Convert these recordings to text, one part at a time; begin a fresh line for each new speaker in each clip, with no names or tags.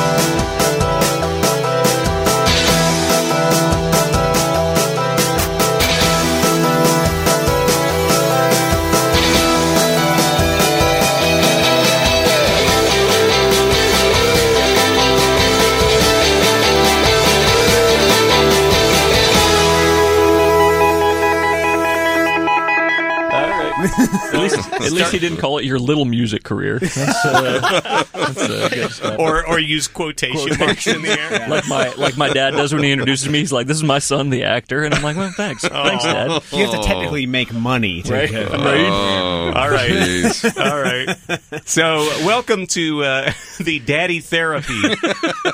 All right. At least, at least he didn't call it your little music career. That's, uh, that's uh,
or or use quotation marks in the air.
like my like my dad does when he introduces me. He's like, "This is my son, the actor," and I'm like, "Well, thanks, thanks, Dad."
You have to technically make money to
Right?
to-
Right?
All right. All right. So, welcome to uh, the Daddy Therapy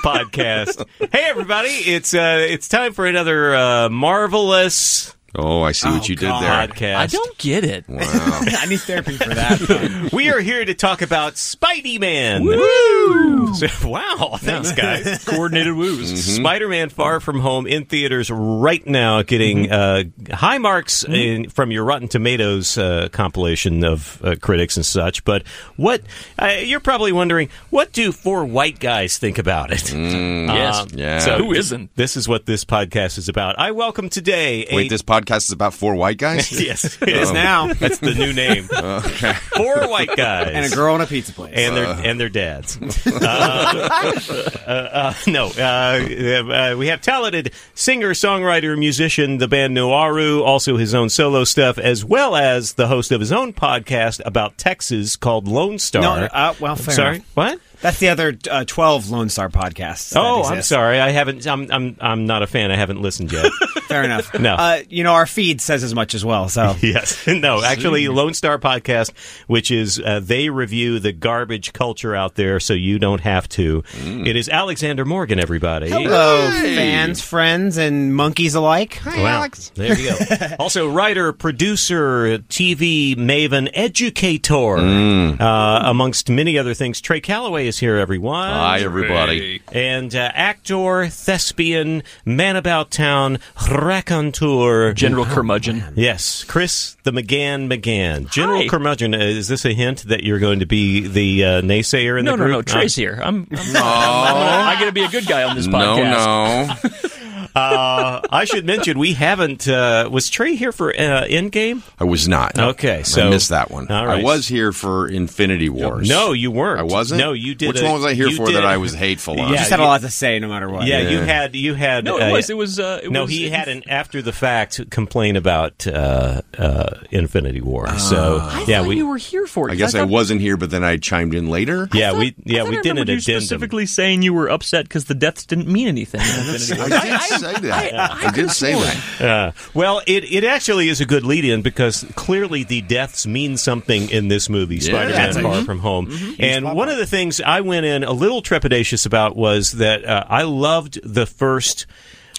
podcast. Hey, everybody! It's uh, it's time for another uh, marvelous
Oh, I see what you did there.
podcast.
I don't get it.
Wow.
I need therapy for that.
We are here to talk about Spidey Man. Woo! So, wow! Thanks, guys.
Coordinated woos.
Spider-Man: Far From Home in theaters right now, getting uh, high marks in, from your Rotten Tomatoes uh, compilation of uh, critics and such. But what uh, you're probably wondering, what do four white guys think about it?
Yes.
Um,
Yeah.
So
Who isn't?
This is what this podcast is about. I welcome today. A,
Wait, this podcast is about four white guys?
yes, it is
Oh.
now. That's the new name.
okay.
Four white guys
and a girl in a pizza place.
and their and their dads. Uh, uh, uh, no, uh, uh, we have talented singer, songwriter, musician, the band Noiru, also his own solo stuff, as well as the host of his own podcast about Texas called Lone Star.
no, uh, well, fair
Sorry,
enough.
what?
That's the other uh, twelve Lone Star podcasts.
Oh, I'm sorry. I haven't. I'm. I'm. I'm not a fan. I haven't listened yet.
Fair enough.
No.
uh, you know our feed says as much as well. So
yes. No, actually, Lone Star Podcast, which is uh, they review the garbage culture out there, so you don't have to. It is Alexander Morgan, everybody.
hello, fans, friends, and monkeys alike.
Hi, wow. Alex. There you go. also, writer, producer, TV maven, educator, uh, amongst many other things. Trey Callaway is here, everyone.
Hi, everybody.
And uh, actor, thespian, man about town, raconteur.
General Curmudgeon.
Yes, Chris the McGahan McGahan. General
Hi.
Curmudgeon, uh, is this a hint that you're going to be the uh, naysayer in
No,
the
no,
group?
no. Trey's here. I'm. I'm, I'm, gonna, I'm gonna be a good guy on this podcast.
No, no.
Uh, I should mention we haven't. Uh, was Trey here for uh, Endgame?
I was not.
Okay, so
I missed that one.
All right.
I was here for Infinity Wars.
No, you weren't.
I wasn't?
No, you did.
Which
a-
one was I here for
did
that I was hateful of?
Yeah,
You just had a lot to say, no matter what.
Yeah, you had you had.
No,
uh,
it was. It was. Uh, it
no,
was,
he had an after the fact complaint about uh, uh, Infinity War. so
I
yeah, we
you were here for it.
I guess I
thought-
wasn't here, but then I chimed in later.
yeah
thought-
we yeah
I
we did an addendum.
specifically saying you were upset because the deaths didn't mean anything. in Infinity War.
I did say that. I, did say that.
Uh, well, it, it actually is a good lead-in because clearly the deaths mean something in this movie, Spider-Man:
that's a-
Far From Home. And one of the things I went in a little trepidatious about was that uh, I loved the first.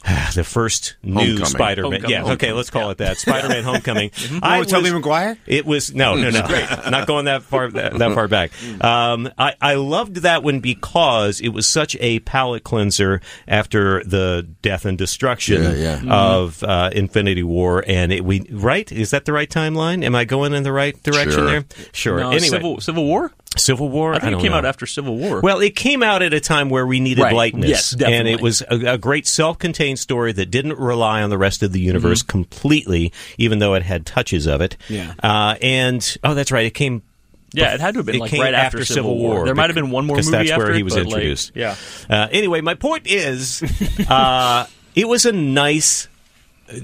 The first new
Homecoming.
Spider-Man.
Homecoming.
Yeah, okay, let's call it that. Spider-Man: Homecoming.
I Oh, Tobey Maguire?
It was no, no, no. Not going that far that, that far back. Um, I, I loved that one because it was such a palate cleanser after the death and destruction
Yeah, yeah.
of uh, Infinity War, and it, we right is that the right timeline? Am I going in the right direction
Sure.
there? Sure.
No,
anyway,
Civil Civil War.
Civil War.
I think
don't
it came
know.
out after Civil War.
Well, it came out at a time where we needed
Right.
lightness,
Yes,
and it was a, a great self-contained story that didn't rely on the rest of the universe
Mm-hmm.
completely, even though it had touches of it.
Yeah.
Uh, and oh, that's right, it came.
yeah, it had to have been
it
like
came
right
after
after
Civil War.
There might have been one more
because
movie
that's
after
where he was
but, like,
introduced.
yeah.
Uh, anyway, my point is, uh, it was a nice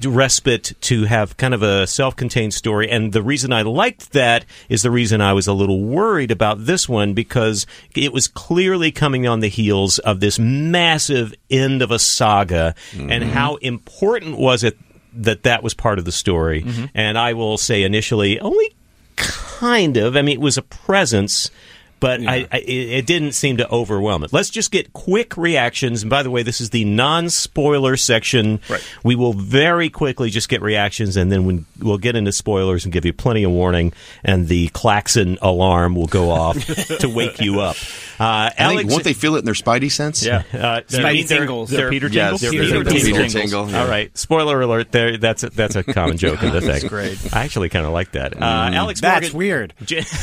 respite to have kind of a self-contained story. And the reason I liked that is the reason I was a little worried about this one because it was clearly coming on the heels of this massive end of a saga and mm-hmm. how important was it that that was part of the story. Mm-hmm. And I will say initially only kind of I mean it was a presence but I, I, it it didn't seem to overwhelm it. Let's just get quick reactions. And by the way, this is the non-spoiler section.
Right.
We will very quickly just get reactions, and then we, we'll get into spoilers and give you plenty of warning. And the klaxon alarm will go off to wake you up. Uh,
I think,
Alex,
won't they feel it in their spidey sense?
Yeah.
uh,
Spidey
they're-
tingles.
they're-
They're Peter
Yes,
Tingles?
they're
Peter
Peter,
Tingles.
Tingle. yeah.
All right. Spoiler alert. There. That's a, that's a common joke in the thing. That's
great.
I actually kind of like that. Uh, Alex,
That's
Morgan,
weird.
J-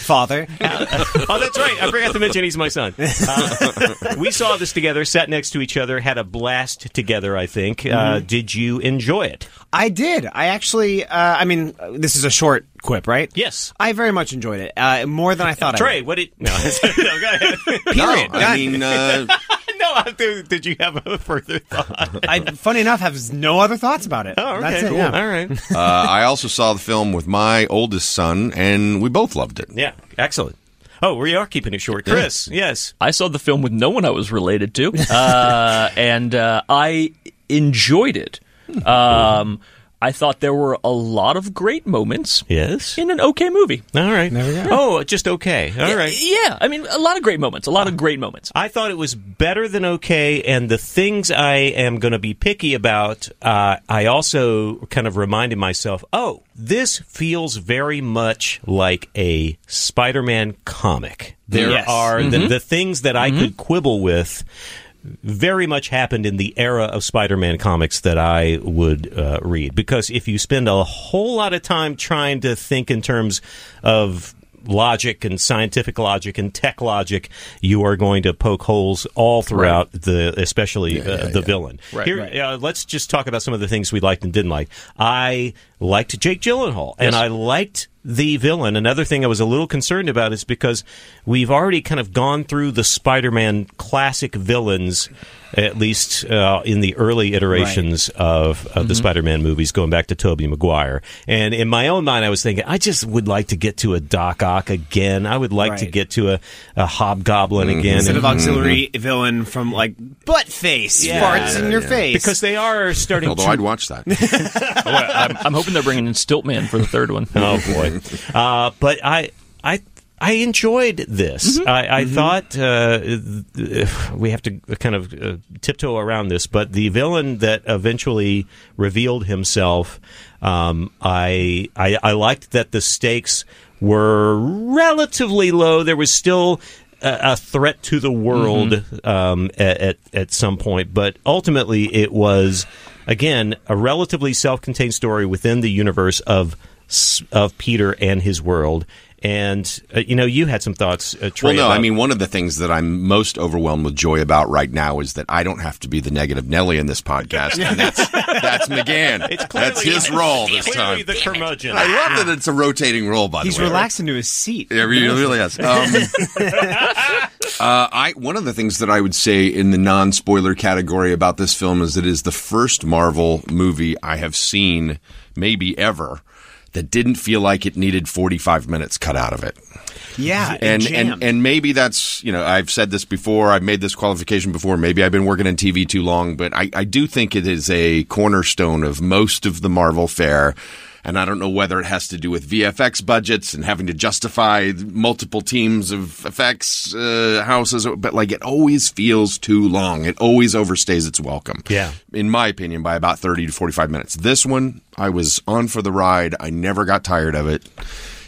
Father.
oh, that's right. I forgot to mention he's my son. Uh, we saw this together, sat next to each other, had a blast together. I think. Uh, did you enjoy it?
I did. I actually. Uh, I mean, uh, this is a short quip, right?
Yes.
I very much enjoyed it. Uh, more than I thought. I
Trey,
would.
what did? No, no go ahead.
No,
Period.
I mean, uh,
no, I- did, did you have a further thought?
I, funny enough, have no other thoughts about it.
Oh, okay,
That's it.
cool.
Yeah.
All right.
uh, I also saw the film with my oldest son, and we both loved it.
Yeah, excellent. Oh, we are keeping it short, Chris. Yes.
I saw the film with no one I was related to, uh, and uh, I enjoyed it. Um, I thought there were a lot of great moments
Yes.
in an okay movie.
All right. Oh, just okay. All right.
Yeah, I mean, a lot of great moments. A lot of great moments.
I thought it was better than okay, and the things I am going to be picky about, uh, I also kind of reminded myself, oh, this feels very much like a Spider-Man comic. There
Yes.
are the, the things that I could quibble with. Very much happened in the era of Spider-Man comics that I would uh, read because if you spend a whole lot of time trying to think in terms of logic and scientific logic and tech logic, you are going to poke holes all throughout the, especially uh, the villain.
Right,
Here,
right.
Uh, let's just talk about some of the things we liked and didn't like. I liked Jake Gyllenhaal, and I liked the villain. Another thing I was a little concerned about is because we've already kind of gone through the Spider-Man classic villains, at least uh, in the early iterations of, of the Spider-Man movies, going back to Tobey Maguire. And in my own mind, I was thinking, I just would like to get to a Doc Ock again. I would like to get to a, a Hobgoblin again.
Instead of
And-
auxiliary villain from like butt face
Yeah.
farts in your face.
because they are starting
Although
to
I'd watch that.
I'm, I'm hoping they're bringing in Stiltman for the third one.
Oh boy! uh, but I, I, I enjoyed this. I, I thought uh, we have to kind of uh, tiptoe around this, but the villain that eventually revealed himself, um, I, I, I liked that the stakes were relatively low. There was still a, a threat to the world um, at, at at some point, but ultimately it was again a relatively self-contained story within the universe of of Peter and his world. And uh, you know, you had some thoughts, uh, Trey.
Well, no, I mean, one of the things that I'm most overwhelmed with joy about right now is that I don't have to be the negative Nelly in this podcast. and that's that's McGahan.
it's
that's
clearly-
his role this time.
the curmudgeon.
I love that it's a rotating role. By
he's
the way, he's
relaxed into his seat.
Yeah, he really is. Um, uh, I one of the things that I would say in the non-spoiler category about this film is that it is the first Marvel movie I have seen, maybe ever, that didn't feel like it needed 45 minutes cut out of it.
Yeah, it
and and and maybe that's you know I've said this before I've made this qualification before maybe I've been working in TV too long but I, I do think it is a cornerstone of most of the Marvel fare and I don't know whether it has to do with VFX budgets and having to justify multiple teams of effects uh, houses but like it always feels too long. It always overstays its welcome.
Yeah.
in my opinion by about 30 to 45 minutes. This one I was on for the ride. I never got tired of it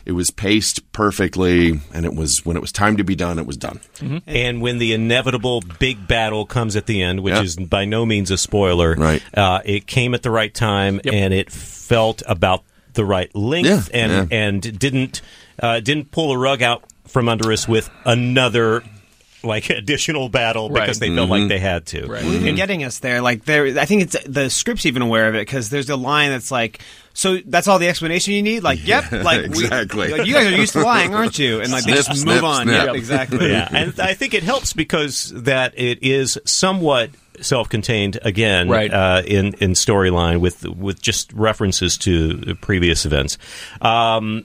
it was paced perfectly, and it was when it was time to be done, it was done.
And when the inevitable big battle comes at the end, which
Yeah.
is by no means a spoiler,
Right.
uh, it came at the right time and it felt about the right length
Yeah,
and
yeah.
and didn't uh, didn't pull a rug out from under us with another like additional battle because they felt like they had to.
Right.
Well, even getting us there, like there, I think it's the script's even aware of it because there's a line that's like, "So that's all the explanation you need?" Like, yep, like we-
exactly.
like, you guys are used to lying, aren't you? And like they
Snip,
just
snip,
move on.
snip.
Yep, exactly.
yeah, and I think it helps because that it is somewhat self-contained again,
Right.
uh, in in storyline with with just references to previous events. Um,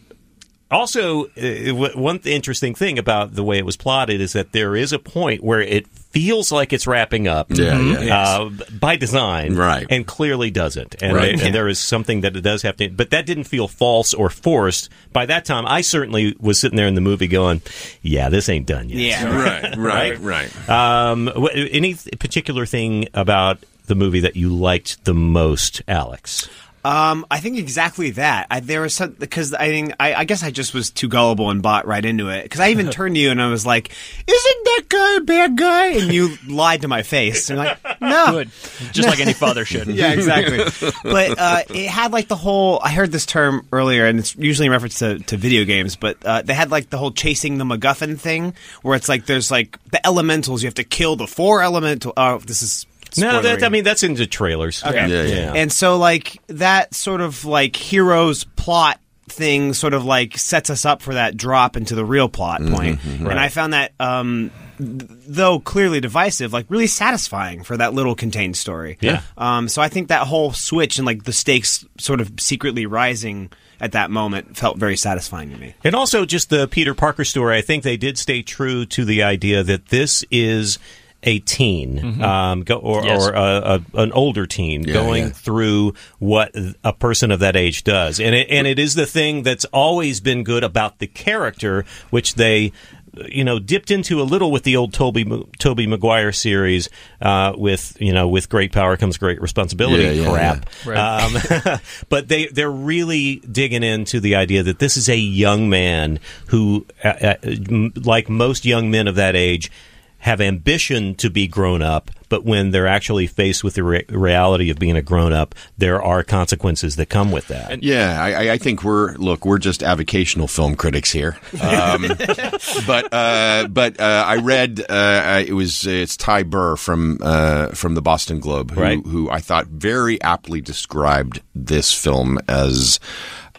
Also, uh, one interesting thing about the way it was plotted is that there is a point where it feels like it's wrapping up.
Yeah, yeah. Yes.
Uh, by design,
Right.
and clearly doesn't. And,
Right.
and there is something that it does have to, but that didn't feel false or forced. By that time, I certainly was sitting there in the movie going, "Yeah, this ain't done yet."
Yeah.
right, right, right.
Um, any particular thing about the movie that you liked the most, Alex?
Um, I think exactly that. I, there was some because I think I, I guess I just was too gullible and bought right into it. Because I even turned to you and I was like, "Isn't that guy a bad guy?" And you lied to my face. And I'm like, no,
Good, just like any father should.
yeah, exactly. but uh, it had like the whole. I heard this term earlier, and it's usually in reference to, to video games. But uh, they had like the whole chasing the MacGuffin thing, where it's like there's like the elementals. You have to kill the four elemental. Oh, this is
No, that. I mean that's in the trailers.
Okay.
Yeah, yeah.
And so like that sort of like heroes plot thing sort of like sets us up for that drop into the real plot point. And I found that um though clearly divisive, like really satisfying for that little contained story.
Yeah.
Um so I think that whole switch and like the stakes sort of secretly rising at that moment felt very satisfying to me.
And also, just the Peter Parker story, I think they did stay true to the idea that this is a teen, um, go, or,
Yes.
or a, a, an older teen going
yeah.
through what a person of that age does. And it, and it is the thing that's always been good about the character, which they. You know, dipped into a little with the old Tobey Tobey Maguire series, uh, with you know, with great power comes great responsibility
Yeah, yeah,
crap.
yeah.
Um, but they they're really digging into the idea that this is a young man who, uh, uh, like most young men of that age, have ambition to be grown up. But when they're actually faced with the re- reality of being a grown up, there are consequences that come with that.
Yeah, I, I- I think we're look, we're just avocational film critics here. Um, but uh, but uh, I read uh, it was it's Ty Burr from uh, from the Boston Globe who,
Right.
who I thought very aptly described this film as.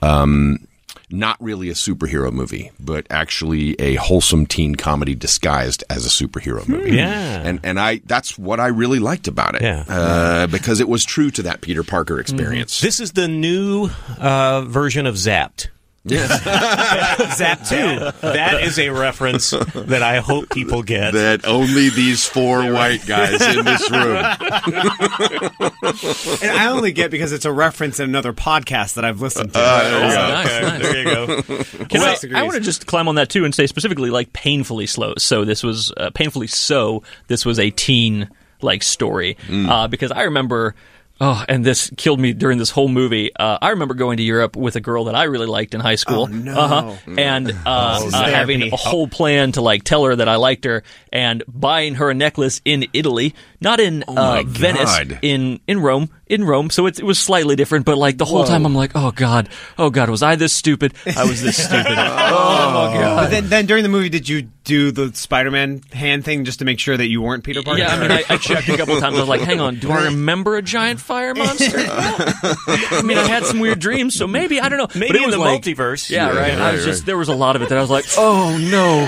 Um, not really a superhero movie, but actually a wholesome teen comedy disguised as a superhero movie.
Yeah.
and and I that's what I really liked about it.
Yeah.
uh, because it was true to that Peter Parker experience.
This is the new uh, version of Zapped.
Zap 2.
That is a reference that I hope people get.
that only these four white guys in this room.
and I only get because it's a reference in another podcast that I've listened to.
Oh, nice, nice.
There you go.
Can I, I want to just climb on that too and say specifically like painfully slow. So this was uh, painfully so. This was a teen like story uh, because I remember. Oh, and this killed me during this whole movie. Uh, I remember going to Europe with a girl that I really liked in high school.
Oh, no.
Uh-huh. And uh, uh, having a whole plan to like tell her that I liked her and buying her a necklace in Italy, not in
Oh
uh, Venice, in in Rome, in Rome. So it, it was slightly different, but like the whole time I'm like, oh god, oh god, was I this stupid? I was this stupid. oh my oh, god.
But then, then during the movie, did you do the Spider-Man hand thing just to make sure that you weren't Peter Parker?
Yeah, I mean, I, I checked a couple of times. I was like, "Hang on, do I remember a giant fire monster?" I mean, I had some weird dreams, so maybe I don't know.
Maybe
but it
in
was
the
like-
multiverse.
Yeah,
Yeah,
right.
yeah,
I was
right,
just there was a lot of it that I was like, oh, "Oh no,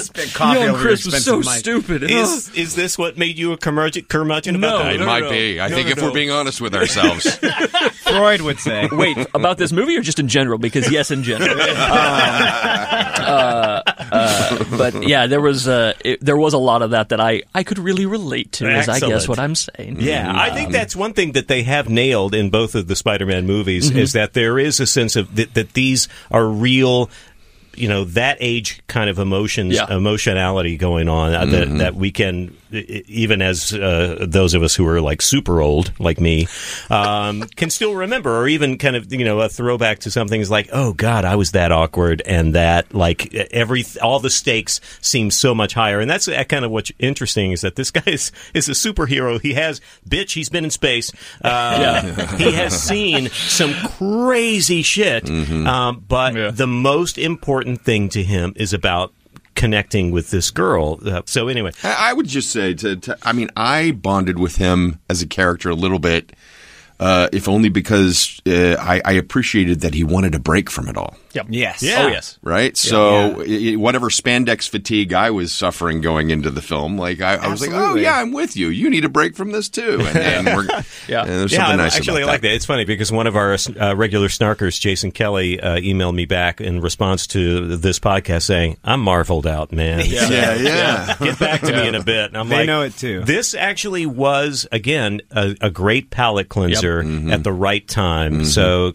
Spit
young Chris was so
mic.
stupid."
Is is this what made you a curmudgeon, curmudgeon
No,
about that?
It
no,
might
no.
be. I
No,
think
no,
if
no.
we're being honest with ourselves.
Freud would say.
wait, about this movie or just in general? Because yes, in general. Um, uh, uh, but yeah, there was uh, it, there was a lot of that that I I could really relate to. Is I guess what I'm saying.
Yeah, I think that's one thing that they have nailed in both of the Spider-Man movies is that there is a sense of that, that these are real you know that age kind of emotions
Yeah.
emotionality going on uh, that that we can even as uh, those of us who are like super old like me um, can still remember or even kind of you know a throwback to something is like oh god I was that awkward and that like every all the stakes seem so much higher. And that's uh, kind of what's interesting is that this guy is, is a superhero. He has bitch he's been in space. Uh, he has seen some crazy shit um, but
Yeah.
the most important thing to him is about connecting with this girl. Uh, so anyway,
I I would just say to, to I mean, I bonded with him as a character a little bit, uh, if only because uh, I, I appreciated that he wanted a break from it all.
Yep.
Yes.
Yeah.
Oh yes.
right? So i- i- whatever spandex fatigue I was suffering going into the film, like I, I was like, oh yeah, I'm with you. You need a break from this too. And, and we're
Yeah.
and there's
Yeah,
something
I-
nice
actually, I like that. It's funny because one of our uh, regular snarkers, Jason Kelly, uh, emailed me back in response to this podcast saying, "I'm marveled out, man.
Yeah, yeah. yeah.
Get back to me in a bit." And I'm
They
like,
know it, too.
This actually was again a, a great palate cleanser
Mm-hmm.
at the right time. So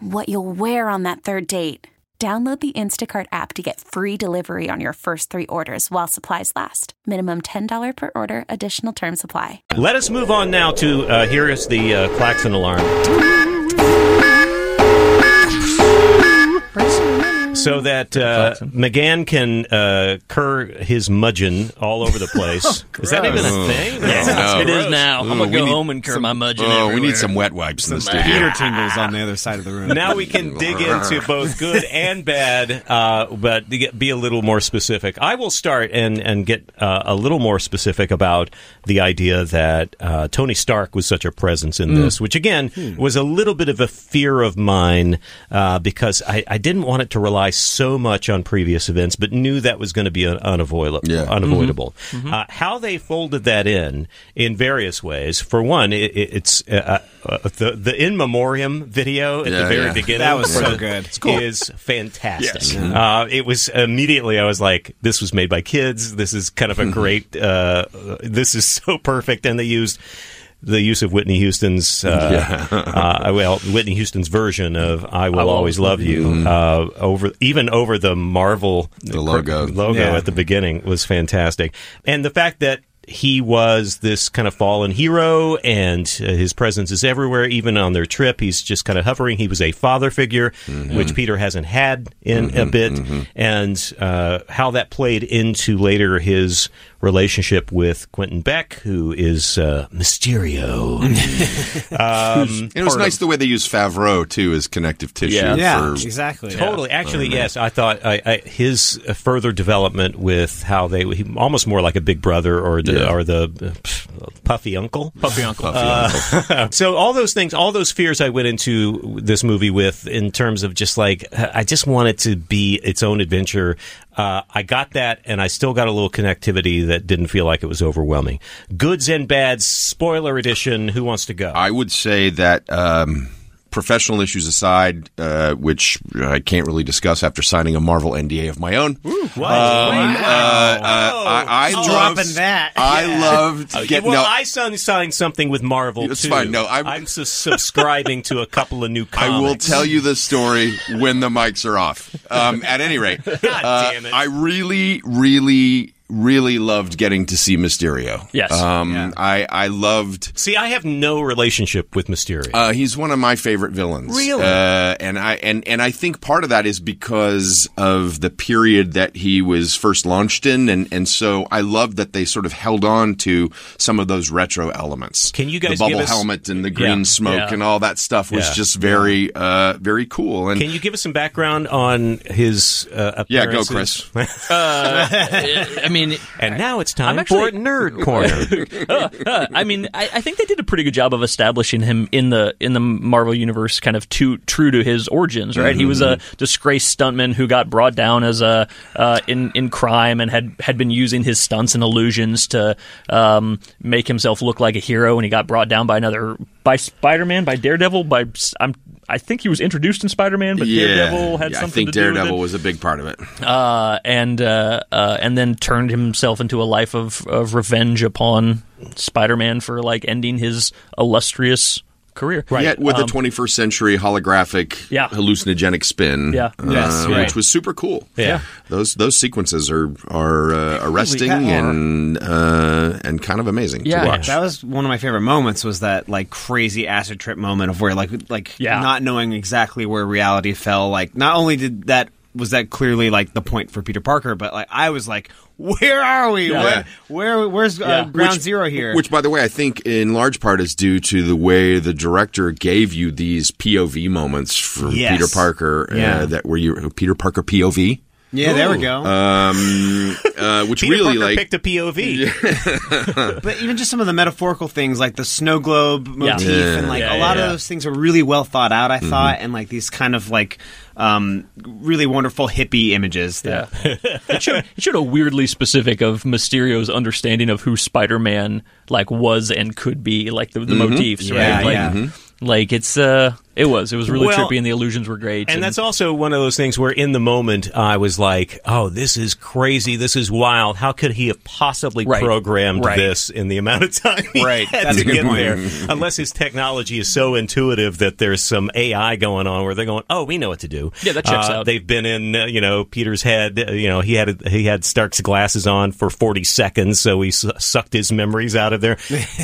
what you'll wear on that third date. Download the Instacart app to get free delivery on your first three orders while supplies last. Minimum $10 per order, additional term supply.
Let us move on now to uh, here is the uh, klaxon alarm. So that uh, McGahan can uh, cur his mudgeon all over the place. is that even a thing?
no.
It is now. I'm gonna go
need
home and cure my mudgeon.
Oh, we need some wet wipes in the studio.
Peter tingles on the other side of the room.
now we can dig into both good and bad, uh, but be a little more specific. I will start and and get uh, a little more specific about the idea that uh, Tony Stark was such a presence in this, which again was a little bit of a fear of mine uh, because I, I didn't want it to rely so much on previous events, but knew that was going to be un- unavoidable.
Yeah.
unavoidable. Uh, how they folded that in in various ways. For one, it, it, it's uh, uh, the the in memoriam video at the very
yeah.
beginning.
That was so good. It's cool.
Is fantastic. Uh, it was immediately. I was like, "This was made by kids. This is kind of a great. Uh, this is so perfect." And they used the use of Whitney Houston's, uh, uh, well, Whitney Houston's version of "I Will, Always Love You" uh, over even over the Marvel
The logo.
logo
Yeah.
at the beginning was fantastic, and the fact that he was this kind of fallen hero and uh, his presence is everywhere even on their trip he's just kind of hovering. He was a father figure
Mm-hmm.
which peter hasn't had in a bit. And uh, how that played into later his relationship with quentin beck who is uh, mysterio um,
It was nice the way they used Favreau too as connective tissue.
Yeah.
yeah,
for,
exactly.
Totally. Actually, yes. I thought I, I, his uh, further development with how they he, almost more like a big brother or the,
Yeah.
or the uh, pff, puffy uncle.
puppy uncle.
so all those things, all those fears I went into this movie with in terms of just like I just want it to be its own adventure. Uh, I got that, and I still got a little connectivity that didn't feel like it was overwhelming. Goods and bads, spoiler edition. Who wants to go?
I would say that um, professional issues aside, uh, which I can't really discuss after signing a Marvel NDA of my own.
what?
Um, uh, uh, I, I
Dropping
loved,
that.
I
Yeah.
loved
Okay,
getting.
well,
no,
I signed, signed something with Marvel
It's
too.
fine. No, I'm-
I'm su- subscribing to a couple of new comics.
I will tell you the story when the mics are off. Um, at any rate,
God
uh,
damn it!
I really, really, really loved getting to see Mysterio.
Yes.
Um,
Yeah.
I I loved.
See, I have no relationship with Mysterio.
Uh, he's one of my favorite villains.
Really?
Uh, and I and and I think part of that is because of the period that he was first launched in, and and so I love that they sort of held on to some of those retro elements.
Can you guys
the bubble
give us-
helmet and the green
Yeah.
smoke
Yeah.
and all that stuff was
Yeah.
just very uh, very cool. And
Can you give us some background on his uh,
yeah, go
appearances?
Chris.
I mean,
and now it's time
I'm actually-
for Nerd Corner.
I mean, I, I think they did a pretty good job of establishing him in the in the Marvel universe, kind of too, true to his origins. Right, he was a disgraced stuntman who got brought down as a uh, in in crime and had had been using his stunts and illusions to um, make himself look like a hero. And he got brought down by another by Spider Man, by Daredevil. By I'm I think he was introduced in Spider Man, but Daredevil had
yeah, I
something
think
to do with
Daredevil
it
was a big part of it.
uh, and uh, uh, and then turned himself into a life of, of revenge upon Spider-Man for like ending his illustrious career.
Yet with
Um,
a 21st century holographic
Yeah.
hallucinogenic spin.
Yeah.
uh,
Yes,
which was super cool.
Yeah.
Those those sequences are are uh, arresting
that-
and uh, and kind of amazing
Yeah.
to watch.
That was one of my favorite moments. Was that like crazy acid trip moment of where like like
Yeah.
not knowing exactly where reality fell. Like not only did that was that clearly like the point for Peter Parker, but like I was like, where are we?
Yeah.
Where, where where's uh,
Yeah.
ground
Which-
zero here?
Which, by the way, I think in large part is due to the way the director gave you these POV moments from
Yes.
Peter Parker.
Yeah.
Uh, that were you Peter Parker POV,
yeah, there we go.
um, uh, which
Peter
really
Parker
like
picked a POV.
but even just some of the metaphorical things like the snow globe motif
Yeah.
and like
Yeah,
a lot
yeah.
of those things are really well thought out i thought and like these kind of like um, really wonderful hippie images that
Yeah. it, showed, it showed a weirdly specific of Mysterio's understanding of who Spider-Man like was and could be, like the, the motifs,
Yeah,
right? Like,
yeah.
like it's uh, it was it was really
Well,
trippy and the illusions were great.
And that's also one of those things where, in the moment, I was like, "Oh, this is crazy! This is wild! How could he have possibly
Right.
programmed
Right.
this in the amount of time he
Right.
had
That's
to
a
get
point.
there? Unless his technology is so intuitive that there's some AI going on where they're going, "Oh, we know what to do."
Yeah, that checks
Uh,
out.
They've been in, uh, you know, Peter's head. uh, You know, he had he had Stark's glasses on for 40 seconds, so he su- sucked his memories out of there.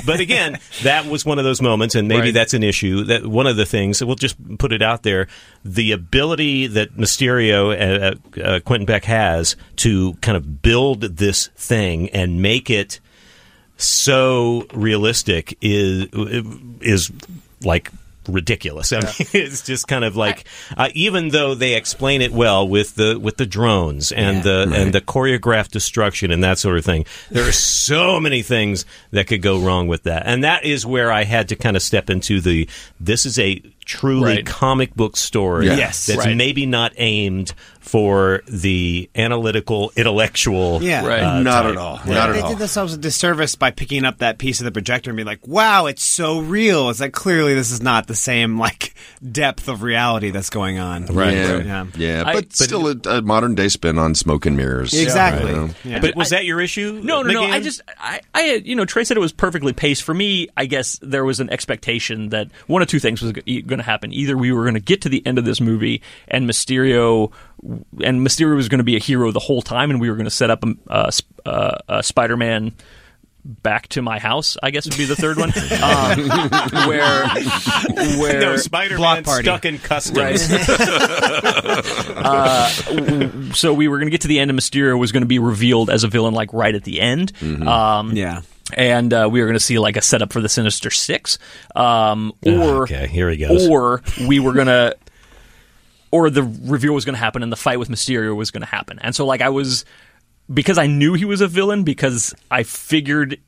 but again, that was one of those moments, and maybe
Right.
that's an issue. That one of the things we'll just put it out there: the ability that Mysterio, uh, uh, Quentin Beck has to kind of build this thing and make it so realistic is is like ridiculous. I mean, it's just kind of like uh, even though they explain it well with the with the drones and the and the choreographed destruction and that sort of thing, there are so many things that could go wrong with that, and that is where I had to kind of step into the this is a truly
Right.
comic book story
Yeah.
Yes.
that's
Right.
maybe not aimed for the analytical intellectual
Yeah.
Right.
uh,
not
type.
at all,
They-
not at
they
all.
did themselves a disservice by picking up that piece of the projector and being like, "Wow, it's so real." It's like clearly this is not the same like depth of reality that's going on.
Right.
Yeah,
Yeah.
yeah,
I-
but,
but-
still a, a modern day spin on smoke and mirrors.
Exactly.
You know?
Yeah.
But was that your issue?
No, no, no.
McGahan?
I just, I, I, had- you know, Trey said it was perfectly paced. For me, I guess there was an expectation that one of two things was going to happen. Either we were going to get to the end of this movie and Mysterio, and Mysterio was going to be a hero the whole time, and we were going to set up a, uh, sp- uh, a Spider-Man back to my house. I guess would be the third one, um, where, where
no Spider-Man stuck in customs.
so we were going to get to the end, and Mysterio was going to be revealed as a villain, like right at the end. Um,
yeah.
And uh, we were going to see like a setup for the Sinister Six, um, or
okay, here he goes.
or we were gonna, or the reveal was going to happen, and the fight with Mysterio was going to happen, and so like I was because I knew he was a villain because I figured.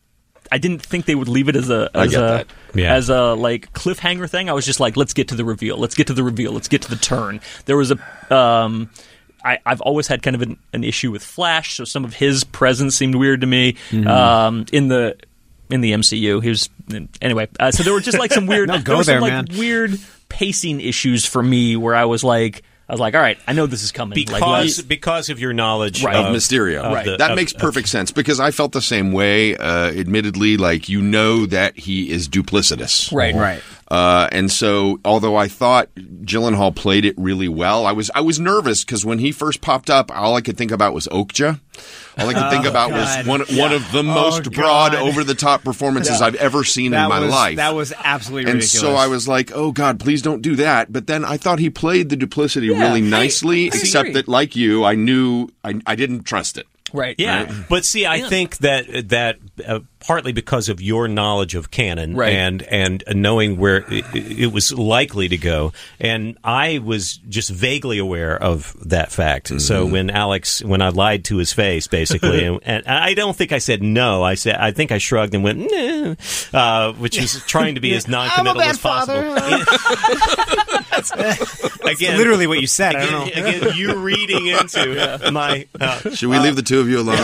I didn't think they would leave it as a as a.
Yeah.
as a like cliffhanger thing. I was just like, let's get to the reveal. Let's get to the reveal. Let's get to the turn. There was a um, I, I've always had kind of an, an issue with Flash, so some of his presence seemed weird to me.
Mm-hmm.
Um, in the in the MCU, he was anyway. Uh, so there were just like some weird,
No,
there
go
were some,
there,
like, weird pacing issues for me where I was like, I was like, all right, I know this is coming.
because
let-
because of your knowledge
Right.
of
of
Mysterio.
of the-
that
of-
makes
of-
perfect sense because I felt the same way. Uh, admittedly, like you know that he is duplicitous,
right,
Right.
Uh, and so, although I thought Gyllenhaal played it really well, I was I was nervous because when he first popped up, all I could think about was Okja. All I could think about
God.
was one one of the most broad, over the top performances I've ever seen
That
in my
was
life.
that was absolutely
and
ridiculous.
so I was like, "Oh God, please don't do that." But then I thought he played the duplicity really nicely,
I
except
agree.
that, like you, I knew I, I didn't trust it.
right,
Yeah,
right.
but see, I think that that uh, partly because of your knowledge of canon
Right.
and and knowing where it, it was likely to go, and I was just vaguely aware of that fact. So when Alex, when I lied to his face, basically, and, and I don't think I said no. I said I think I shrugged and went, nah, uh, which was trying to be as non-committal as possible. again,
literally what you said. I don't know.
Again, again, you reading into my uh,
Should we leave the two of you alone?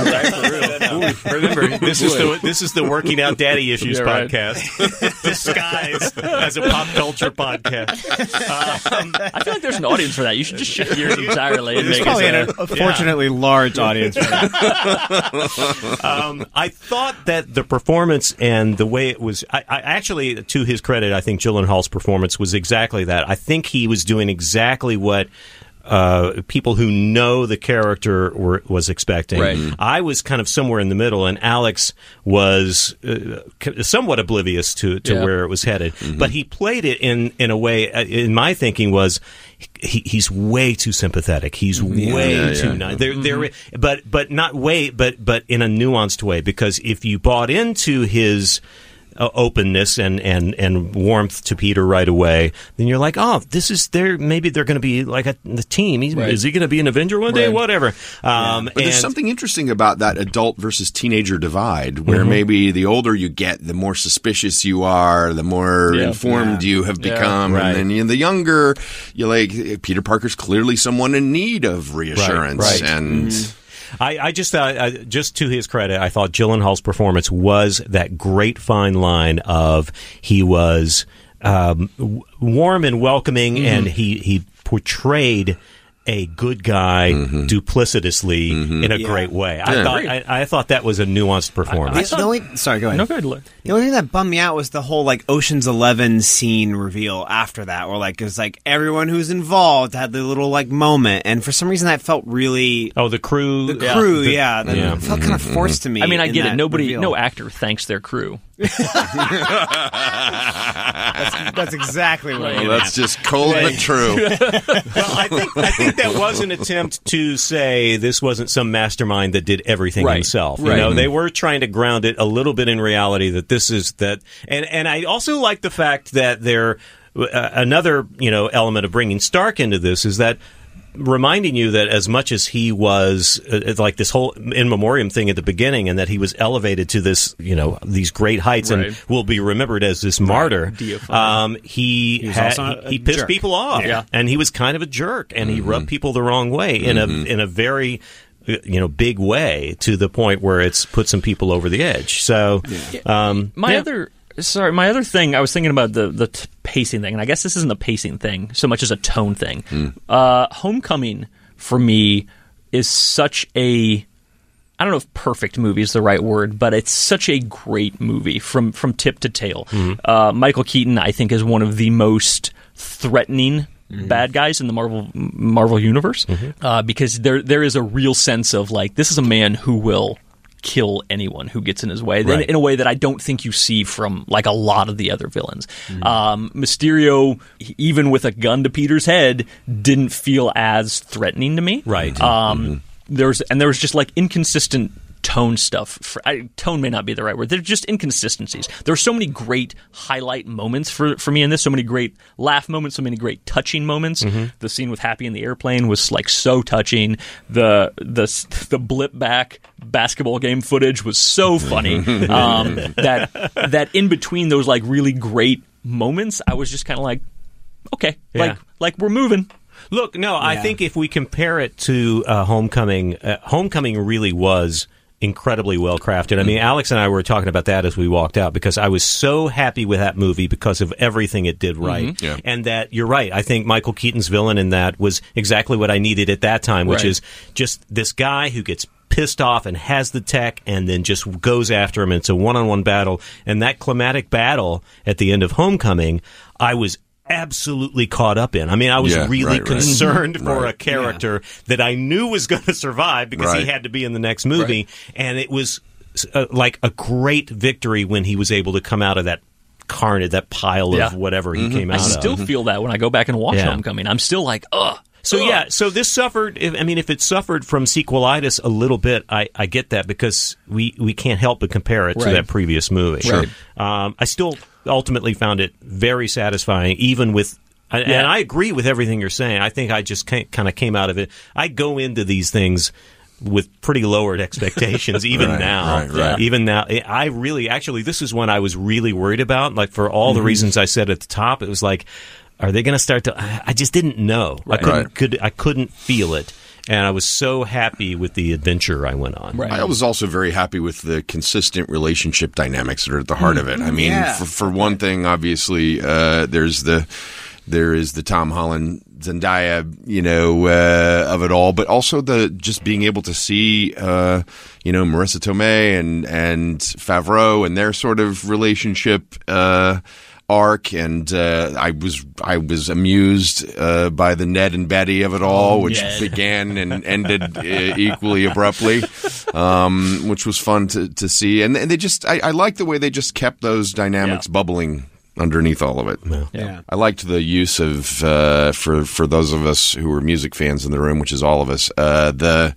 Remember, this is the this is the working out daddy issues
Yeah, right.
podcast, disguised as a pop culture podcast.
I feel like there's an audience for that. You should just shift gears entirely and
There's
make
probably
it.
an unfortunately large audience for that.
Um, I thought that the performance and the way it was, I, I actually, to his credit, I think Gyllenhaal's performance was exactly that. I think he was doing exactly what. Uh, people who know the character were, was expecting.
Right.
Mm-hmm.
Mhm.
I was kind of somewhere in the middle, and Alex was uh, somewhat oblivious to, to
Yeah.
where it was headed.
Mm-hmm.
But he played it in, in a way, uh, in my thinking, was he, he's way too sympathetic. He's way
Yeah,
too
yeah.
nice. There, there, but but not way, but but in a nuanced way. Because if you bought into his uh, openness and, and, and warmth to Peter right away, then you're like, oh, this is there. Maybe they're going to be like a, the team. He's,
Right.
Is he going to be an Avenger one day?
Right.
Whatever. Um,
But there's something interesting about that adult versus teenager divide, where
Mm-hmm.
maybe the older you get, the more suspicious you are, the more
Yeah.
informed you have
Yeah.
become,
Right.
and then you the younger, you're like Peter Parker's clearly someone in need of reassurance,
right.
and
I, I just thought, uh, just to his credit, I thought Gyllenhaal's performance was that great fine line of he was um, w- warm and welcoming, and he he portrayed a good guy mm-hmm. duplicitously mm-hmm. in a great way. I
Yeah.
thought I, I thought that was a nuanced performance.
The, the only, sorry, go ahead.
No, go ahead. Lloyd.
The only thing that bummed me out was the whole like Ocean's Eleven scene reveal after that, where like it was like everyone who's involved had the little like moment, and for some reason that felt really
oh, the crew,
the crew,
the-
yeah, that
yeah.
it felt kind of mm-hmm. forced to me.
I mean, I get it. Nobody,
reveal.
no actor thanks their crew.
That's exactly what.
well, that's just cold but true.
Well, I think I think that was an attempt to say this wasn't some mastermind that did everything
Right.
himself. You
Right.
know, they were trying to ground it a little bit in reality that this is that, and and I also like the fact that there uh, another you know element of bringing Stark into this is that. Reminding you that as much as he was uh, like this whole in memoriam thing at the beginning, and that he was elevated to this, you know, these great heights,
Right.
and will be remembered as this martyr.
Deified.
Um, he
was
had, he, he pissed
jerk.
people off,
Yeah.
and he was kind of a jerk, and he rubbed people the wrong way in a in a very uh, you know big way to the point where it's put some people over the edge. So, um,
My
yeah.
other sorry, my other thing, I was thinking about the the t- pacing thing, and I guess this isn't a pacing thing so much as a tone thing. Uh, Homecoming for me is such a I don't know if perfect movie is the right word, but it's such a great movie from from tip to tail. Uh, Michael Keaton, I think, is one of the most threatening bad guys in the Marvel Marvel universe uh, because there there is a real sense of like this is a man who will kill anyone who gets in his way in, in a way that I don't think you see from like a lot of the other villains. Um, Mysterio, even with a gun to Peter's head, didn't feel as threatening to me.
Right.
Um, There's and there was just like inconsistent tone stuff. For, I, tone may not be the right word. There's just inconsistencies. There are so many great highlight moments for for me in this. So many great laugh moments. So many great touching moments. The scene with Happy in the airplane was like so touching. The the the blip back basketball game footage was so funny. um, that that in between those like really great moments, I was just kind of like, okay,
Yeah.
like like we're moving.
Look, no, I think if we compare it to uh, Homecoming, uh, Homecoming really was incredibly well crafted. I mean, mm-hmm. Alex and I were talking about that as we walked out because I was so happy with that movie because of everything it did right. Mm-hmm.
Yeah.
And that you're right. I think Michael Keaton's villain in that was exactly what I needed at that time, which
Right.
is just this guy who gets pissed off and has the tech and then just goes after him. And it's a one on one battle. And that climatic battle at the end of Homecoming, I was absolutely caught up in. I mean, I was
Yeah,
really
right, right.
concerned for
Right.
a character that I knew was going to survive because he had to be in the next movie. And it was uh, like a great victory when he was able to come out of that carnage, that pile
Yeah.
of whatever
Mm-hmm.
he came out.
I still
of.
feel that when I go back and watch
Yeah.
Homecoming. I'm still like, ugh.
So
ugh.
yeah, so this suffered. I mean, if it suffered from sequelitis a little bit, I, I get that because we, we can't help but compare it to that previous movie.
Sure.
Um, I still ultimately found it very satisfying, even with. And
Yeah.
and I agree with everything you're saying. I think I just kind of came out of it. I go into these things with pretty lowered expectations, even
Right,
now.
right, right.
Even now, I really actually this is one I was really worried about. Like for all
Mm-hmm.
the reasons I said at the top, it was like, are they going to start to? I just didn't know. I couldn't could I couldn't feel it, and I was so happy with the adventure I went on.
Right.
I was also very happy with the consistent relationship dynamics that are at the heart of it. I mean,
Yeah.
for, for one thing, obviously, uh, there's the there is the Tom Holland Zendaya, you know, uh, of it all, but also the just being able to see, uh, you know, Marisa Tomei and and Favreau and their sort of relationship. Uh, arc, and uh, I was I was amused uh, by the Ned and Betty of it all, which
Ned.
began and ended uh, equally abruptly, um, which was fun to, to see. And, and they just I, I like the way they just kept those dynamics
Yeah.
bubbling underneath all of it.
Yeah.
I liked the use of uh, for for those of us who were music fans in the room, which is all of us. Uh, the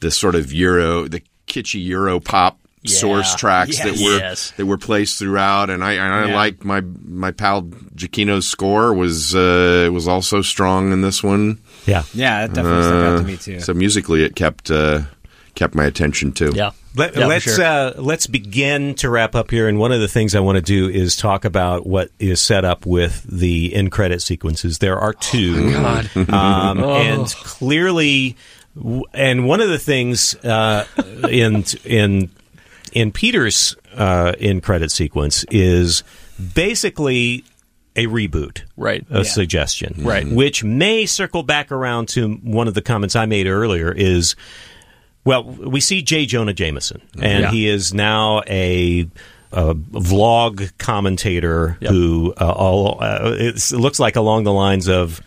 the sort of Euro, the kitschy Euro pop
Yeah.
source tracks that were
Yes.
that were placed throughout, and I and I
Yeah.
liked my my pal Giacchino's score was uh, was also strong in this one.
Yeah.
Yeah, that definitely stuck out to me too.
So musically, it kept uh, kept my attention too.
Yeah.
Let,
Yeah, for
let's
sure.
uh, let's begin to wrap up here, and one of the things I want to do is talk about what is set up with the end credit sequences. There are two,
God.
um,
Oh.
and clearly, and one of the things uh, in in in Peter's uh, end credit sequence is basically a reboot,
Right.
A
Yeah.
suggestion,
Right.
Which may circle back around to one of the comments I made earlier. Is well, we see J. Jonah Jameson, and
Yeah.
he is now a, a vlog commentator
Yep.
who uh, all, uh, it looks like along the lines of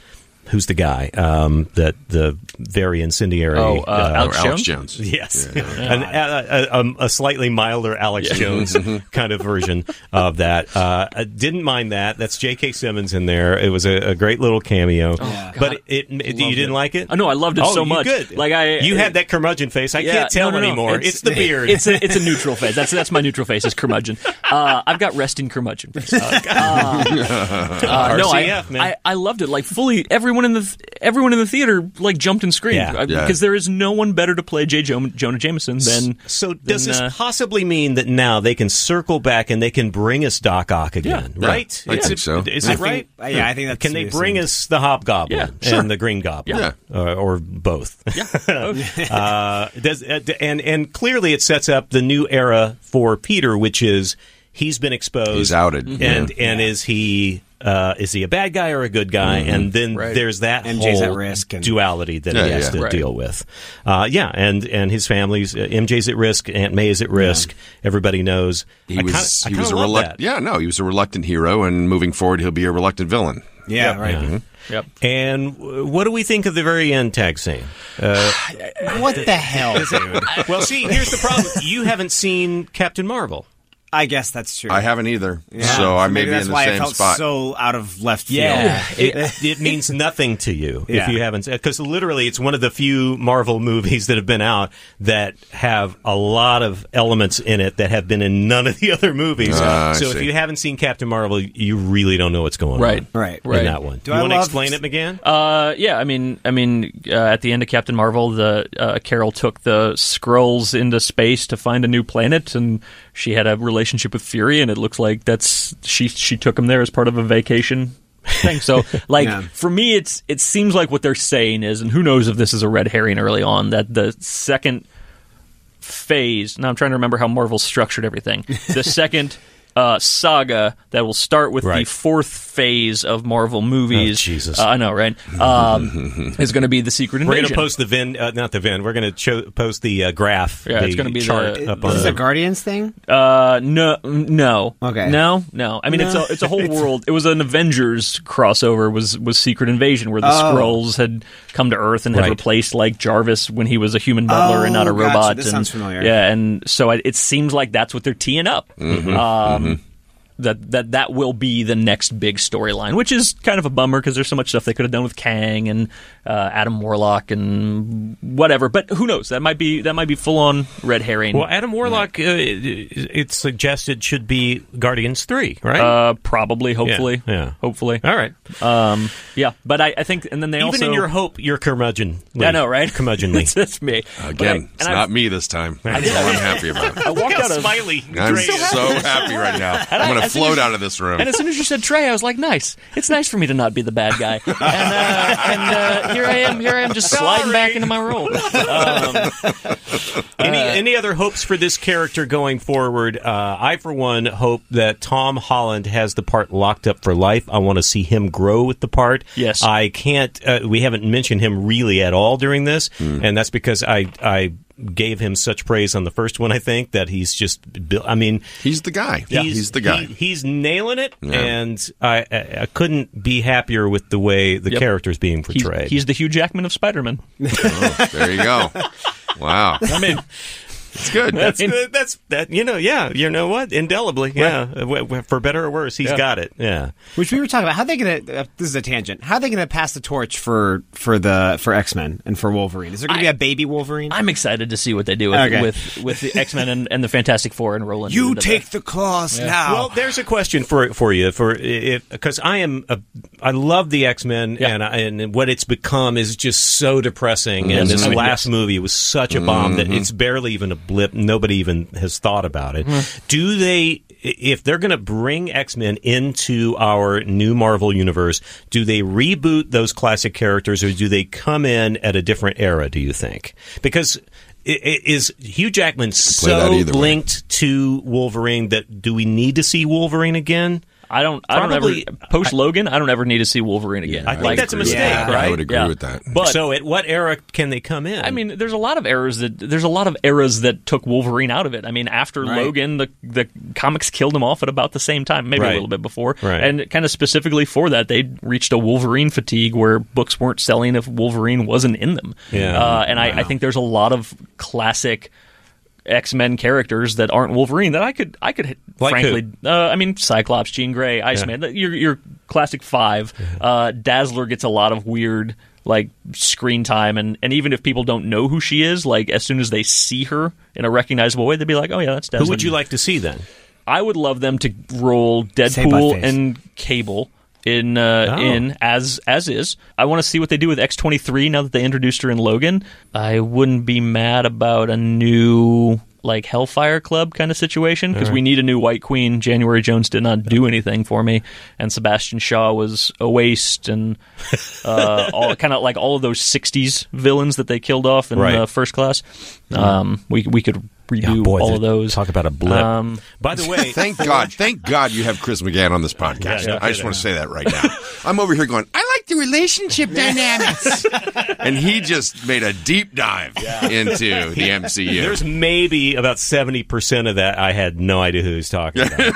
who's the guy um, that the very incendiary
Oh, uh, Alex
Alex
Jones?
Jones.
Yes, An, a, a, um, a slightly milder Alex Jones kind of version of that. Uh, I didn't mind that. That's J.K. Simmons in there. It was a, a great little cameo. but it, it, you didn't like it?
Oh, no, I loved it
oh,
so much.
Good.
Like, I-
you
it-
had that curmudgeon face. I
Yeah,
can't tell
no, no, no.
anymore. It's, the beard.
It's a it's a neutral face. That's that's my neutral face. Is curmudgeon. Uh, I've got resting curmudgeon face. Uh, uh, no, I,
RCF, man.
I I loved it. Like fully, everyone in the th- everyone in the theater like jumped and screamed
Yeah.
Yeah.
because there is no one better to play J. Jo- Jonah Jameson than.
so does
than,
this
uh,
possibly mean that now they can circle back and they can bring us Doc Ock again?
Yeah.
right?
I
Is
think
it-
so.
Is
I
it right?
uh, yeah, I think that's
Can they bring us the Hobgoblin
Yeah,
and the Green Goblin,
Yeah.
Uh, or both? uh, does, uh, and and clearly it sets up the new era for Peter, which is he's been exposed,
He's outed.
and
Yeah.
and is he uh, is he a bad guy or a good guy? And then
Right.
there's that
MJ's
whole
at risk and-
duality that
Yeah,
he has
yeah.
to
Right.
deal with. Uh, yeah, and and his family's uh, MJ's at risk, Aunt May is at risk. Everybody knows.
He
I
was
kinda,
he was a reluctant
that.
yeah no he was a reluctant hero and moving forward he'll be a reluctant villain.
Yeah, right.
Yeah.
Yep.
And what do we think of the very end tag scene?
What the hell.
Well, see, here's the problem. You haven't seen Captain Marvel.
I guess that's true.
I haven't either,
Yeah.
so I may
maybe
be
that's
in the
why
same
felt
spot.
so out of left field.
it, it means nothing to you if you haven't, because literally it's one of the few Marvel movies that have been out that have a lot of elements in it that have been in none of the other movies.
Ah, I
so if
see.
you haven't seen Captain Marvel, you really don't know what's going
Right.
on.
Right.
Right.
In that one.
Do
you
I
want to
love-
explain it, McGahan?
Uh, yeah, I mean, I mean, uh, at the end of Captain Marvel, the uh, Carol took the scrolls into space to find a new planet, and she had a relationship with Fury, and it looks like that's she she took him there as part of a vacation thing. So, like
Yeah.
for me, it's it seems like what they're saying is, and who knows if this is a red herring early on, that the second phase. Now I'm trying to remember how Marvel structured everything. The second. Uh, saga that will start with the fourth phase of Marvel movies.
Oh, Jesus.
Uh, I know, right? Um, is going to be the secret Invasion.
We're going to post the Vin, uh, not the Vin. We're going to cho- post the uh, graph.
Yeah,
the
it's gonna be
chart
the-
up on
This is
the
a Guardians thing.
Uh, no, no,
Okay.
no, no. I mean, it's a it's a whole world. It was an Avengers crossover. Was was Secret Invasion where the
Oh.
Skrulls had come to Earth and had
Right.
replaced like Jarvis when he was a human butler and not a
Oh, gotcha.
robot.
This
and,
sounds familiar.
Yeah, and so I, it seems like that's what they're teeing up.
Mm-hmm.
Um, That, that that will be the next big storyline, which is kind of a bummer because there's so much stuff they could have done with Kang and uh, Adam Warlock and whatever. But who knows? That might be that might be full on red herring.
Well, Adam Warlock, uh, it- it's suggested should be Guardians 3, right?
Uh, probably, hopefully,
yeah.
hopefully.
All right.
Um, yeah, but I, I think, and then they
Even
also,
in your hope, you're curmudgeon.
I know, right?
Curmudgeonly.
that's, that's me But I-
Again,
and
it's
I-
not me this time. That's all I'm happy about.
I walked out of,
smiley.
I'm so happy right now.
I-
I'm going to
as soon
float
as-
out of this room.
and as soon as you said Trey, I was like, nice. It's nice for me to not be the bad guy. And, uh, and uh, here I am. Here I am, just sliding back into my role. Um,
Any, any other hopes for this character going forward? Uh, I, for one, hope that Tom Holland has the part locked up for life. I want to see him grow with the part.
Yes.
I can't. Uh, we haven't mentioned him really at all during this, and that's because I I gave him such praise on the first one. I think that he's just. I mean,
He's the guy. He's, the guy.
he- he's nailing it,
Yeah.
and I, I I couldn't be happier with the way the
Yep.
character's being
He's,
portrayed.
he's the Hugh Jackman of Spider-Man.
Oh, there you go. Wow,
I mean,
it's good.
That's
I mean-
good. That's that. You know, yeah. You know what? Indelibly, yeah. W- w- For better or worse, he's
Yeah.
got it. Yeah.
Which we were talking about. How they going to? Uh, this is a tangent. How are they going to pass the torch for for the for X Men and for Wolverine? Is there going to be a baby Wolverine?
I'm excited to see what they do with
Okay.
with, with the X-Men and, and the Fantastic Four and rolling.
you take the claws now.
Well, there's a question for for you for if because I am a, I love the X Men
Yeah.
and I, and what it's become is just so depressing. And this
I mean,
last
yes.
movie was such a bomb that it's barely even a blip. Nobody even has thought about it. Mm-hmm. Do they? If they're going to bring X Men into our new Marvel universe, do they reboot those classic characters or do they come in at a different era? Do you think? Because i- i- is Hugh Jackman so
either way.
linked to Wolverine that do we need to see Wolverine again?
I don't. I don't
Probably-
ever post Logan. I don't ever need to see Wolverine again.
I think
Like,
that's a mistake,
Yeah.
I would agree
Yeah.
with that.
But
so, at what era can they come in?
I mean, there's a lot of errors that there's a lot of eras that took Wolverine out of it. I mean, after
Right.
Logan, the the comics killed him off at about the same time, maybe
Right.
a little bit before,
Right.
and kind of specifically for that, they reached a Wolverine fatigue where books weren't selling if Wolverine wasn't in them.
Yeah.
uh, and I, I think there's a lot of classic. X Men characters that aren't Wolverine that I could I could
Like
frankly uh, I mean Cyclops, Jean Grey, Iceman, your your classic five. Uh, Dazzler gets a lot of weird like screen time, and and even if people don't know who she is, like as soon as they see her in a recognizable way, they'd be like, oh yeah, that's Dazzler.
who would you like to see then?
I would love them to roll Deadpool and Cable in uh,
Oh.
in as as is. I want to see what they do with X twenty three now that they introduced her in Logan. I wouldn't be mad about a new like Hellfire Club kind of situation because we need a new White Queen. January Jones did not do anything for me, and Sebastian Shaw was a waste, and uh, all kind of like all of those '60s villains that they killed off in
Right.
uh, First Class. Um, we we could redo all of those.
Talk about a blip.
Um,
By the way,
Thank God. Thank God you have Chris McGahan on this podcast.
Yeah, no
I just want to say that right now. I'm over here going, I like the relationship dynamics. and he just made a deep dive into the MCU.
There's maybe about 70% of that I had no idea who he was talking about.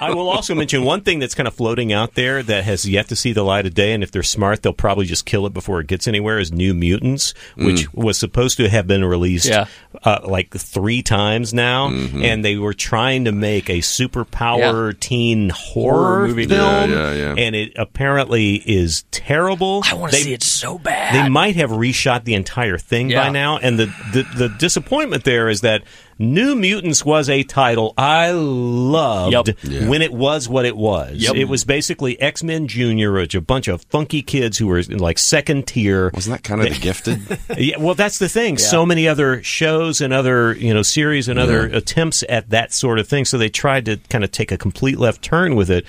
I will also mention one thing that's kind of floating out there that has yet to see the light of day, and if they're smart, they'll probably just kill it before it gets anywhere, is New Mutants, which was supposed to have been released
Yeah.
uh, like three times now, mm-hmm. and they were trying to make a superpower teen horror,
Horror movie.
film,
Yeah, yeah, yeah.
and it apparently is terrible.
I want to
They-
see it so bad.
they might have reshot the entire thing by now, and the, the the disappointment there is that New Mutants was a title I loved
Yep.
Yeah.
when it was what it was.
Yep.
It was basically X Men Junior, which a bunch of funky kids who were like second tier.
Wasn't that kind of the gifted?
Yeah, well, that's the thing. So many other shows and other you know series and other attempts at that sort of thing. So they tried to kind of take a complete left turn with it,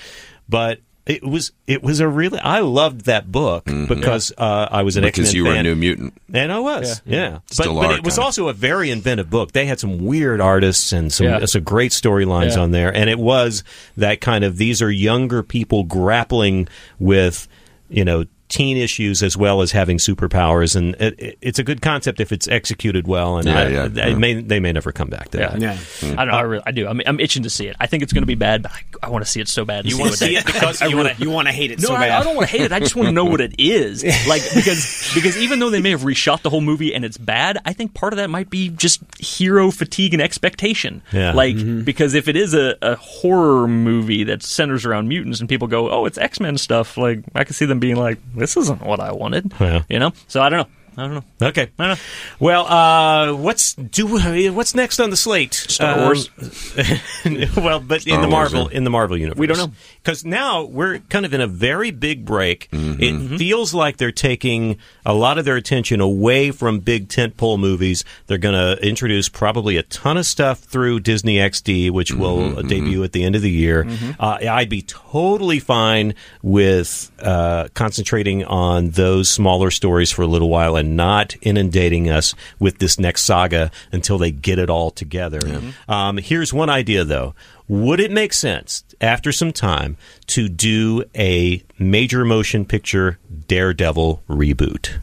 but. It was it was a really I loved that book mm-hmm. because uh, I was an
because
X-Men
you were a new mutant.
And I was, yeah. Mm-hmm.
Still
but, but it was
kinda.
also a very inventive book. They had some weird artists and some
Yeah.
Uh, some great storylines
Yeah.
on there, and it was that kind of these are younger people grappling with, you know. Teen issues as well as having superpowers, and it, it, it's a good concept if it's executed well. And
Yeah,
I-
yeah,
it
yeah.
may, they may never come back to
Yeah.
that.
yeah.
I don't know. I, really, I do. I mean, I'm itching to see it. I think it's going to be bad, but I, I want to see it so bad.
You want to see it because you want to.
You want to hate it
No,
so
I,
bad.
I don't want to hate it. I just want to know what it is. Like because because even though they may have reshot the whole movie and it's bad, I think part of that might be just hero fatigue and expectation.
Yeah.
Like mm-hmm. because if it is a, a horror movie that centers around mutants and people go, oh, it's X Men stuff, like I can see them being like, this isn't what I wanted.
Yeah.
You know. So I don't know. I don't know.
Okay.
I don't know.
Well, uh, what's do what's next on the slate?
Star
Um,
Wars.
well, but in
Star
the
Wars,
Marvel
yeah.
in the Marvel universe,
We don't know.
because now we're kind of in a very big break.
Mm-hmm.
It feels like they're taking a lot of their attention away from big tentpole movies. They're going to introduce probably a ton of stuff through Disney XD, which
Mm-hmm,
will uh, debut at the end of the year. Uh, I'd be totally fine with uh, concentrating on those smaller stories for a little while and not inundating us with this next saga until they get it all together. Um, here's one idea, though. Would it make sense after some time to do a major motion picture Daredevil reboot?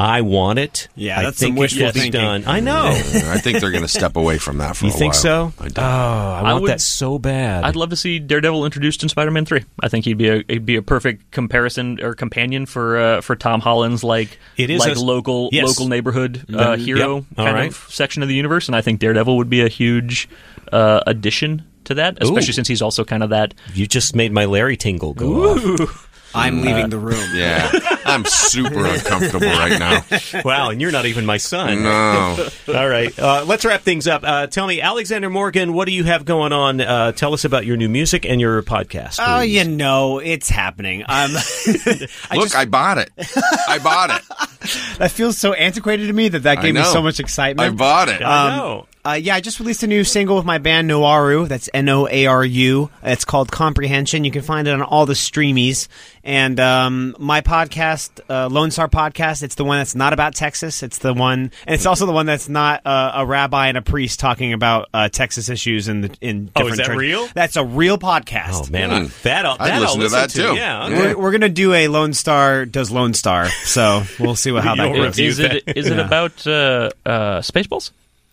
I want it.
Yeah,
I
that's some
think it
wishful
should be
thinking.
done. I know.
I think they're going to step away from that for a while.
you think so?
I don't.
Oh, I
I
want
would-
that so bad.
I'd love to see Daredevil introduced in Spider-Man Three. I think he'd be a he'd be a perfect comparison or companion for uh, for Tom Holland's like
It is
like
a-
local
yes.
local neighborhood uh, hero
Yep. All
kind
right.
of section of the universe, and I think Daredevil would be a huge uh, addition to that, especially
Ooh.
since he's also kind of that.
you just made my Larry tingle go off.
I'm leaving the room.
Yeah, I'm super uncomfortable right now.
Wow, and you're not even my son.
No,
All right, uh, let's wrap things up. Uh, tell me, Alexander Morgan, what do you have going on? Uh, tell us about your new music and your podcast.
Oh, you know, it's happening. Um, I
look,
just,
I bought it. I bought it.
that feels so antiquated to me that that gave me so much excitement.
I bought it.
I know.
Uh, yeah, I just released a new single with my band Noaru. That's N O A R U. It's called Comprehension. You can find it on all the streamies. And um, my podcast, uh, Lone Star Podcast, it's the one that's not about Texas. It's the one, and it's also the one that's not uh, a rabbi and a priest talking about uh, Texas issues in the in
Oh,
different
is that
churches.
real?
That's a real podcast.
Oh man, I- that I'll,
I'd
that I'll
listen to that, too.
Yeah, okay.
We're, we're gonna do a Lone Star does Lone Star, so we'll see what, how that
You'll
goes.
review
Is it is it about uh, uh, Spaceballs?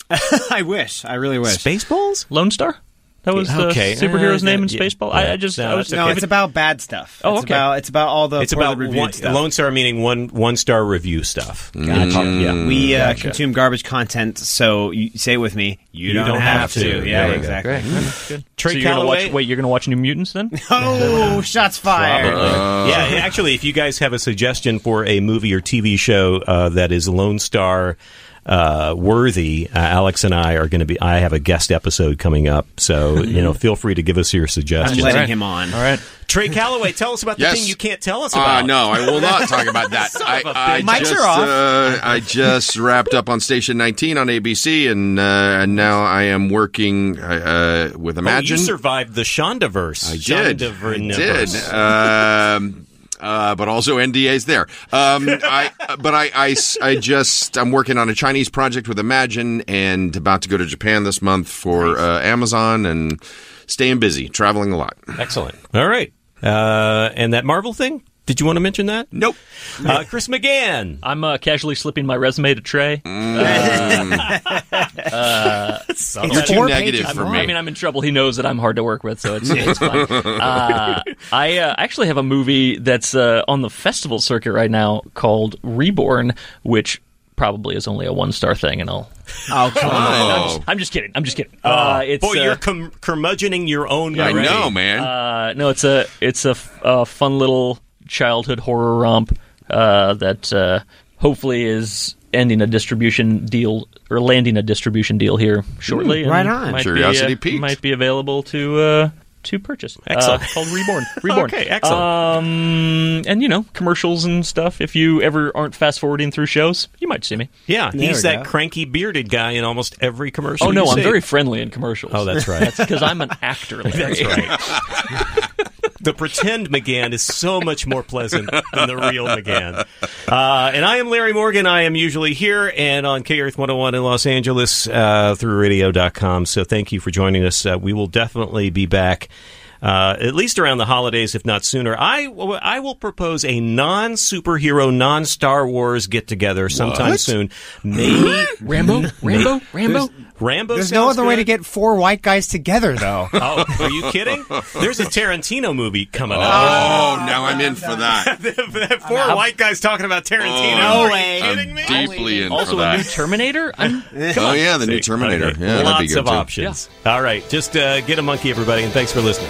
I wish, I really wish.
Spaceballs.
Lone Star? That was the
Okay.
superhero's
Uh,
name in
yeah.
Spaceball. I, I just
No,
I was
that's
No, it's about bad stuff.
Oh,
it's
okay.
about it's about all the
It's about
reviewed
one,
stuff.
Lone Star meaning one one star review stuff.
Gotcha.
Yeah.
We uh, consume garbage content, so you say it with me. You, don't,
don't
have,
have
to.
to.
Yeah,
There
exactly.
Good.
Trey
so you're gonna watch, wait, you're gonna watch New Mutants then?
Oh, shots fired!
yeah, actually, if you guys have a suggestion for a movie or TV show uh, that is Lone Star uh, worthy, uh, Alex and I are going to be. I have a guest episode coming up, so you know, feel free to give us your suggestions.
I'm
suggestions.
letting
Alright.
him on.
All right.
Trey Callaway, tell us about the
Yes.
thing you can't tell us
Uh,
about.
no, I will not talk about that. I, I
Mics
just,
are off.
Uh, I just wrapped up on Station 19 on ABC, and, uh, and now I am working uh, uh, with
Oh,
Imagine.
you survived the Shondaverse.
I did. I
Shondaverse.
did. Um, uh, but also NDAs there. Um, I, but I, I I just, I'm working on a Chinese project with Imagine and about to go to Japan this month for uh, Amazon and staying busy, traveling a lot.
Excellent. All right. Uh, and that Marvel thing? Did you want to mention that?
Nope.
Uh, Chris McGahan.
I'm uh, casually slipping my resume to Trey.
You're too negative for me.
I mean, I'm in trouble. He knows that I'm hard to work with, so it's, it's fine. Uh, I uh, actually have a movie that's uh, on the festival circuit right now called Reborn, which probably is only a one star thing, and I'll.
Oh, come on.
oh,
I'm just kidding. I'm just kidding. Uh, it's
Boy,
uh,
you're cum- curmudgeoning your own.
I
grave.
know, man.
Uh, no, it's a it's a, f- a fun little childhood horror romp uh, that uh, hopefully is ending a distribution deal or landing a distribution deal here shortly. and
right on.
Might
Curiosity
be, uh, might be available to uh, to purchase.
Excellent.
Uh, called Reborn. Reborn.
Okay, excellent.
Um, and you know commercials and stuff. If you ever aren't fast forwarding through shows, you might see me.
Yeah,
There
he's that
go.
cranky bearded guy in almost every commercial.
Oh no,
you
I'm
see.
very friendly in commercials.
Oh, that's right.
that's because I'm an actor. Larry.
That's right. the pretend McGahan is so much more pleasant than the real McGahan. Uh, and I am Larry Morgan. I am usually here and on K Earth 101 in Los Angeles uh, through radio.com. So thank you for joining us. Uh, we will definitely be back. Uh, at least around the holidays, if not sooner. I, I will propose a non superhero, non Star Wars get together sometime
What?
soon. Maybe
Rambo, Rambo, Rambo.
Rambo.
There's no
sounds
other way to get four white guys together, though.
Oh, are you kidding? There's a Tarantino movie coming out.
oh, now I'm in for that.
Four white guys talking about Tarantino.
No
Are you
way.
kidding
I'm
me?
deeply in
Also,
for
a new. Terminator. I'm,
Oh yeah, the new Terminator.
Okay.
Yeah, that'd be
Lots
good
of
too.
options. All right, just uh, get a monkey, everybody, and thanks for listening.